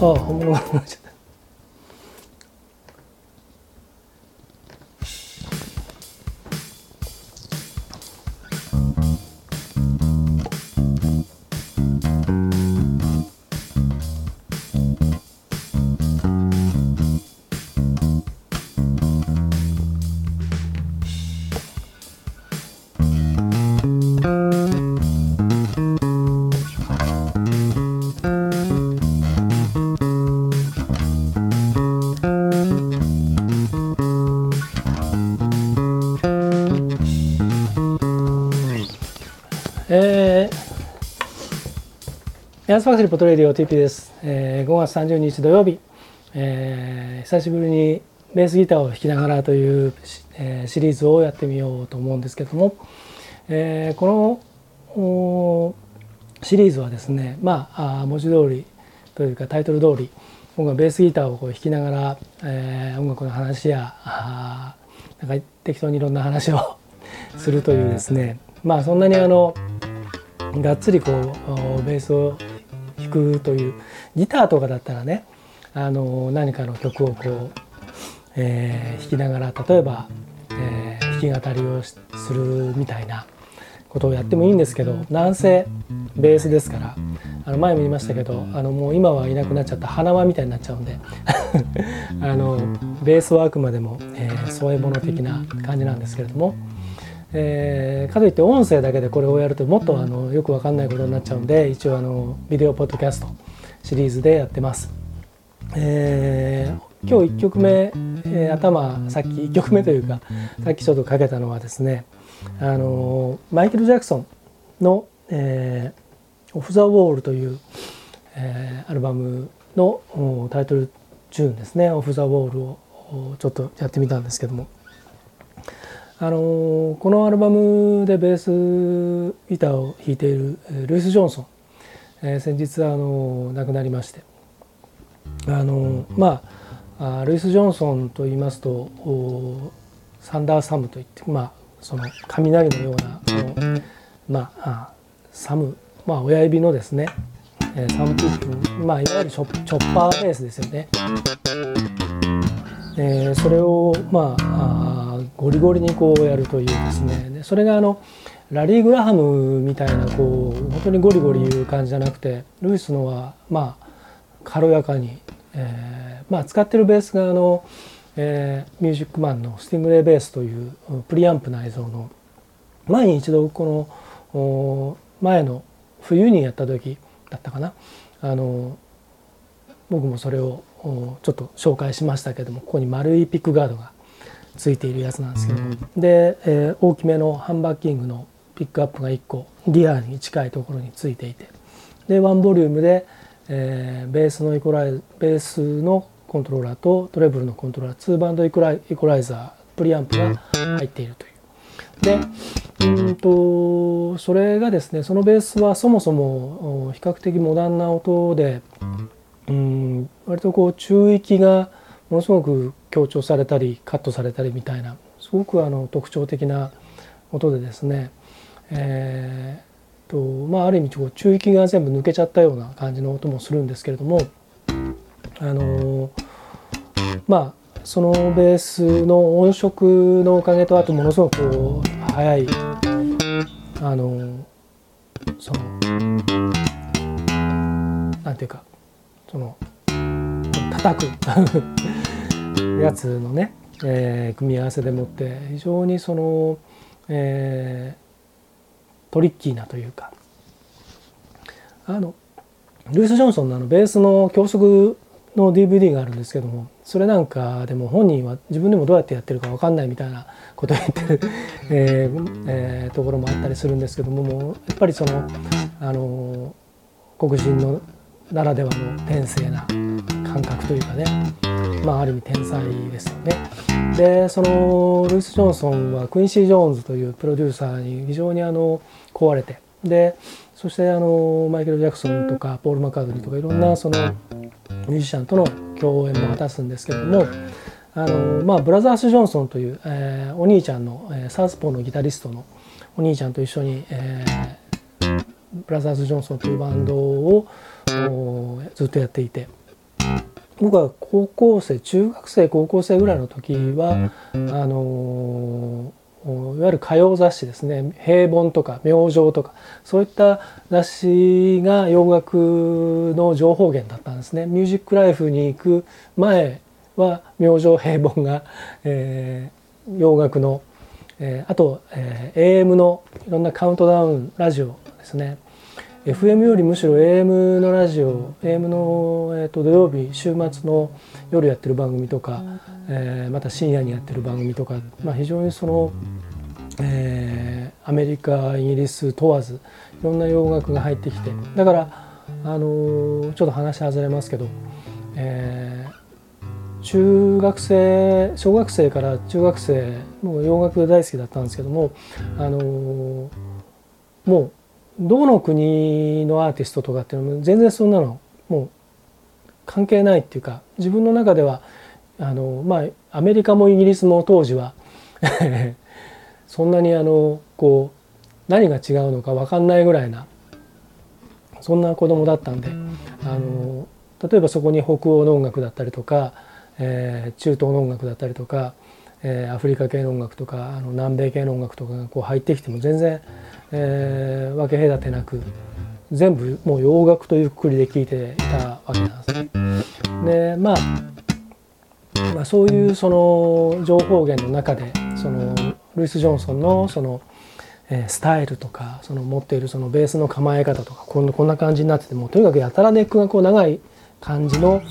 ああ本物がちゃっヤンスファクトリーポトレーディオ TP です、えー、5月30日土曜日、えー、久しぶりにベースギターを弾きながらという、えー、シリーズをやってみようと思うんですけども、えー、このシリーズはですねまあ文字通りというかタイトル通り僕がベースギターをこう弾きながら、えー、音楽の話やあなんか適当にいろんな話を するというですね。まあそんなにあのがっつりこうベースをというギターとかだったらねあの何かの曲をこう、えー、弾きながら例えば、えー、弾き語りをするみたいなことをやってもいいんですけどなんせベースですからあの前も言いましたけどあのもう今はいなくなっちゃった花輪みたいになっちゃうんで あのベースはあくまでも、えー、添え物的な感じなんですけれども。えー、かといって音声だけでこれをやるともっとあのよく分かんないことになっちゃうんで一応あのビデオポッドキャストシリーズでやってます。えー、今日1曲目、えー、頭さっき1曲目というかさっきちょっとかけたのはですねあのマイケル・ジャクソンの「えー、オフ・ザ・ウォール」という、えー、アルバムのタイトルチューンですね「オフ・ザ・ウォール」をちょっとやってみたんですけどもあのこのアルバムでベースギターを弾いているルイス・ジョンソン、えー、先日あの亡くなりましてあのまあルイス・ジョンソンと言いますとサンダーサムといってまあその雷のようなそのまあサムまあ親指のですねサムティップまあいわゆるチョッパーベースですよね。えー、それをまあゴリゴリにこうやるというですね。でそれがあのラリー・グラハムみたいなこう本当にゴリゴリいう感じじゃなくてルイスのはまあ軽やかに、えー、まあ使ってるベースがあの、えー、ミュージックマンのスティングレイベースというプリアンプ内蔵の前に一度この前の冬にやった時だったかな。あの僕もそれをちょっと紹介しましたけどもここに丸いピックガードがついているやつなんですけども。で、えー、大きめのハムバッキングのピックアップが1個リアに近いところについていて。でワンボリュームで、えー、ベースのイコライベースのコントローラーとトレブルのコントローラー2バンドイコライコライザープリアンプが入っているという。でうんとそれがですねそのベースはそもそも比較的モダンな音でうん割とこう中域がものすごく強調されたりカットされたりみたいなすごくあの特徴的な音でですね、えーとまあ、ある意味こう中域が全部抜けちゃったような感じの音もするんですけれどもあのまあそのベースの音色のおかげとあとものすごくこう速いあのそのなんていうかその叩く。やつのね、えー、組み合わせでもって非常にその、えー、トリッキーなというかあのルイス・ジョンソンのあのベースの教則の DVD があるんですけどもそれなんかでも本人は自分でもどうやってやってるか分かんないみたいなことを言ってる、えーえー、ところもあったりするんですけどももうやっぱりそのあの黒人のならではの天性な感覚というかね。まあある意味天才ですよね。でそのルイス・ジョンソンはクインシー・ジョーンズというプロデューサーに非常にあの壊れて。でそしてあのマイケル・ジャクソンとかポール・マカードニーとかいろんなそのミュージシャンとの共演も果たすんですけれどもあの、まあ、ブラザース・ジョンソンという、えー、お兄ちゃんの、えー、サウスポーのギタリストのお兄ちゃんと一緒に、えー、ブラザース・ジョンソンというバンドをずっとやっていて僕は高校生中学生高校生ぐらいの時はあのいわゆる歌謡雑誌ですね「平凡」とか「明星」とかそういった雑誌が洋楽の情報源だったんですね。ミュージックライフに行く前は明星平凡が、えー、洋楽の、えー、あと、えー、AM のいろんなカウントダウンラジオですね FM よりむしろ AM のラジオ AM の、えーと、土曜日週末の夜やってる番組とか、えー、また深夜にやってる番組とか、まあ、非常にその、えー、アメリカイギリス問わずいろんな洋楽が入ってきてだからあの、ちょっと話外れますけど、えー、中学生小学生から中学生もう洋楽大好きだったんですけども、あの、もうどの国のアーティストとかっていうのも全然そんなのもう関係ないっていうか自分の中ではあのまあアメリカもイギリスも当時は そんなにあのこう何が違うのか分かんないぐらいなそんな子供だったんであの例えばそこに北欧の音楽だったりとか、えー、中東の音楽だったりとか、えー、アフリカ系の音楽とかあの南米系の音楽とかがこう入ってきても全然えー、分け隔てなく全部もう洋楽というくくりで聴いていたわけなんですね。でまあまあ、そういうその情報源の中でそのルイス・ジョンソンのその、えー、スタイルとかその持っているそのベースの構え方とかこんなこんな感じになっててもとにかくやたらネックがこう長い感じの、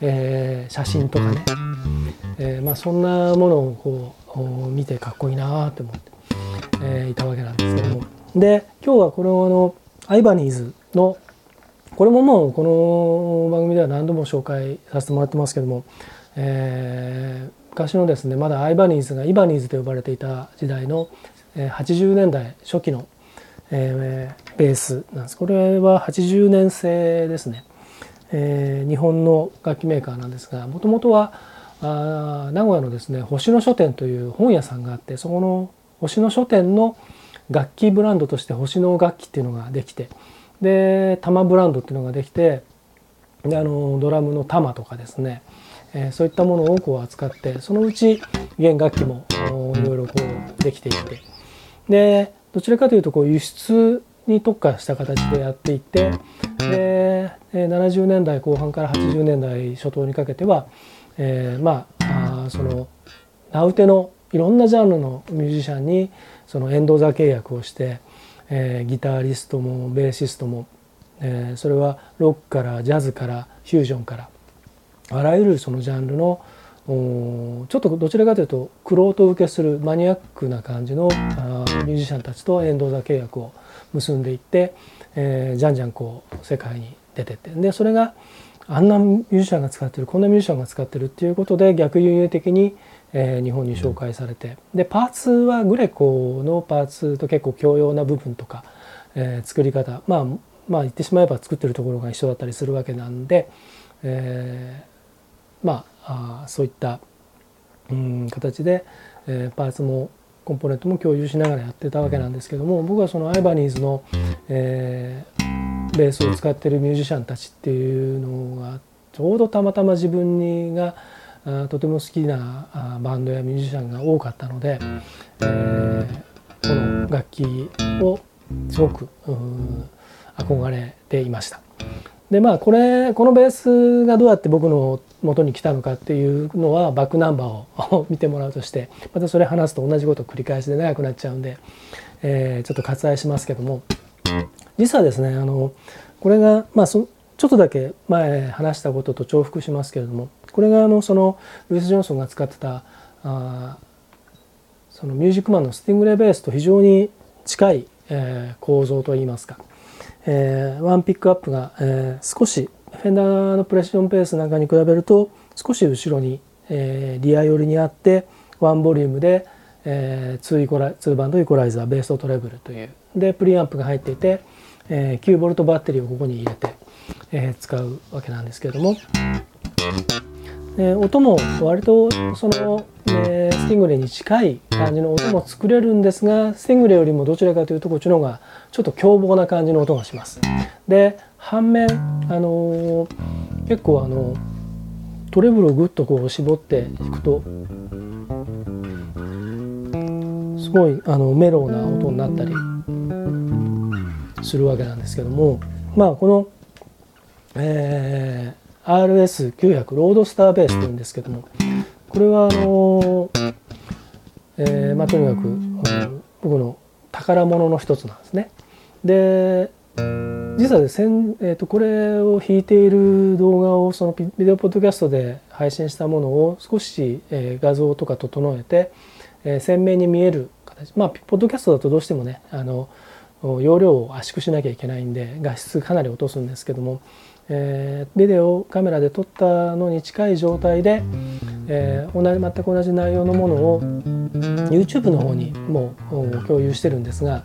えー、写真とかね、えー、まあ、そんなものをこう見てかっこいいなって思って、えいたわけなんですけども。で今日はこのあのアイバニーズのこれももうこの番組では何度も紹介させてもらってますけども、えー、昔のですねまだアイバニーズがイバニーズと呼ばれていた時代の80年代初期の、えー、ベースなんですこれは80年製ですね、えー、日本の楽器メーカーなんですがもともとはあ名古屋のですね星野書店という本屋さんがあってそこの星野書店の楽器ブランドとして星の楽器っていうのができてで玉ブランドっていうのができてであのドラムの玉とかですね、えー、そういったものをこう扱ってそのうち弦楽器もいろいろこうできていってでどちらかというとこう輸出に特化した形でやっていってで70年代後半から80年代初頭にかけては、えー、まあその名うてのいろんなジャンルのミュージシャンにそのエンド座契約をして、えー、ギタリストもベーシストも、えー、それはロックからジャズからフュージョンからあらゆるそのジャンルのちょっとどちらかというとクロート受けするマニアックな感じのあミュージシャンたちとエンド座契約を結んでいって、えー、じゃんじゃんこう世界に出てって。でそれがあんなミュージシャンが使ってるこんなミュージシャンが使ってるっていうことで逆輸入的にえー、日本に紹介されて。でパーツはグレコのパーツと結構共用な部分とか、えー、作り方。まあまあ言ってしまえば作ってるところが一緒だったりするわけなんで、えー、まああそういったうん形で、えー、パーツもコンポーネントも共有しながらやってたわけなんですけども僕はそのアイバニーズの、えー、ベースを使ってるミュージシャンたちっていうのがちょうどたまたま自分にがとても好きなバンドやミュージシャンが多かったので、えー、この楽器をすごく憧れていました。でまあこれこのベースがどうやって僕の元に来たのかっていうのはバックナンバーを 見てもらうとしてまたそれ話すと同じことを繰り返しで長くなっちゃうんで、えー、ちょっと割愛しますけども実はですねあのこれがまあそちょっとだけ前話したことと重複しますけれどもこれがあのそのルイス・ジョンソンが使ってたあそのミュージックマンのスティングレーベースと非常に近い、えー、構造といいますか、えー、ワンピックアップが、えー、少しフェンダーのプレシジョンベースなんかに比べると少し後ろに、えー、リア寄りにあってワンボリュームで、えー、2, イコラ2バンドイコライザーベースとトレブルという。でプリアンプが入っていて、えー、9ボルトバッテリーをここに入れて、えー、使うわけなんですけれども。え音も割とその、えスティングレーに近い感じの音も作れるんですがスティングレーよりもどちらかというとこっちの方がちょっと凶暴な感じの音がします。で反面あの結構あのトレブルをぐっとこう絞っていくとすごいあのメロウな音になったりするわけなんですけどもまあこの、えー、RS900 ロードスターベースというんですけどもこれはあの、えー、まあとにかく僕の宝物の一つなんですね。で実はでね、えー、とこれを弾いている動画をそのビデオポッドキャストで配信したものを少し、えー、画像とか整えて、えー、鮮明に見える形まあポッドキャストだとどうしてもねあの容量を圧縮しなきゃいけないんで画質かなり落とすんですけども、えー、ビデオカメラで撮ったのに近い状態で、えー、同じ全く同じ内容のものを YouTube の方にもう共有してるんですが、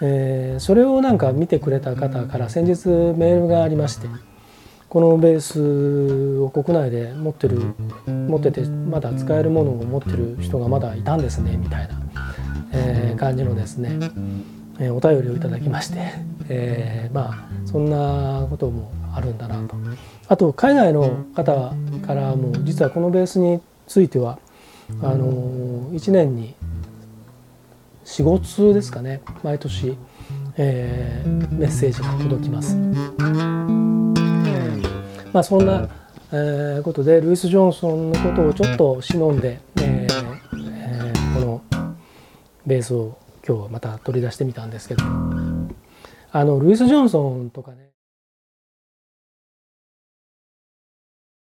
えー、それをなんか見てくれた方から先日メールがありましてこのベースを国内で持ってる持っててまだ使えるものを持ってる人がまだいたんですねみたいな、えー、感じのですね、え、お便りをいただきまして、えー、まあそんなこともあるんだなとあと海外の方からも実はこのベースについてはあの1年に45通ですかね毎年、えー、メッセージが届きます。まあ、そんな、えー、ことでルイス・ジョンソンのことをちょっと忍んで、えーえー、このベースを今日はまた取り出してみたんですけど。あのルイス・ジョンソンとかね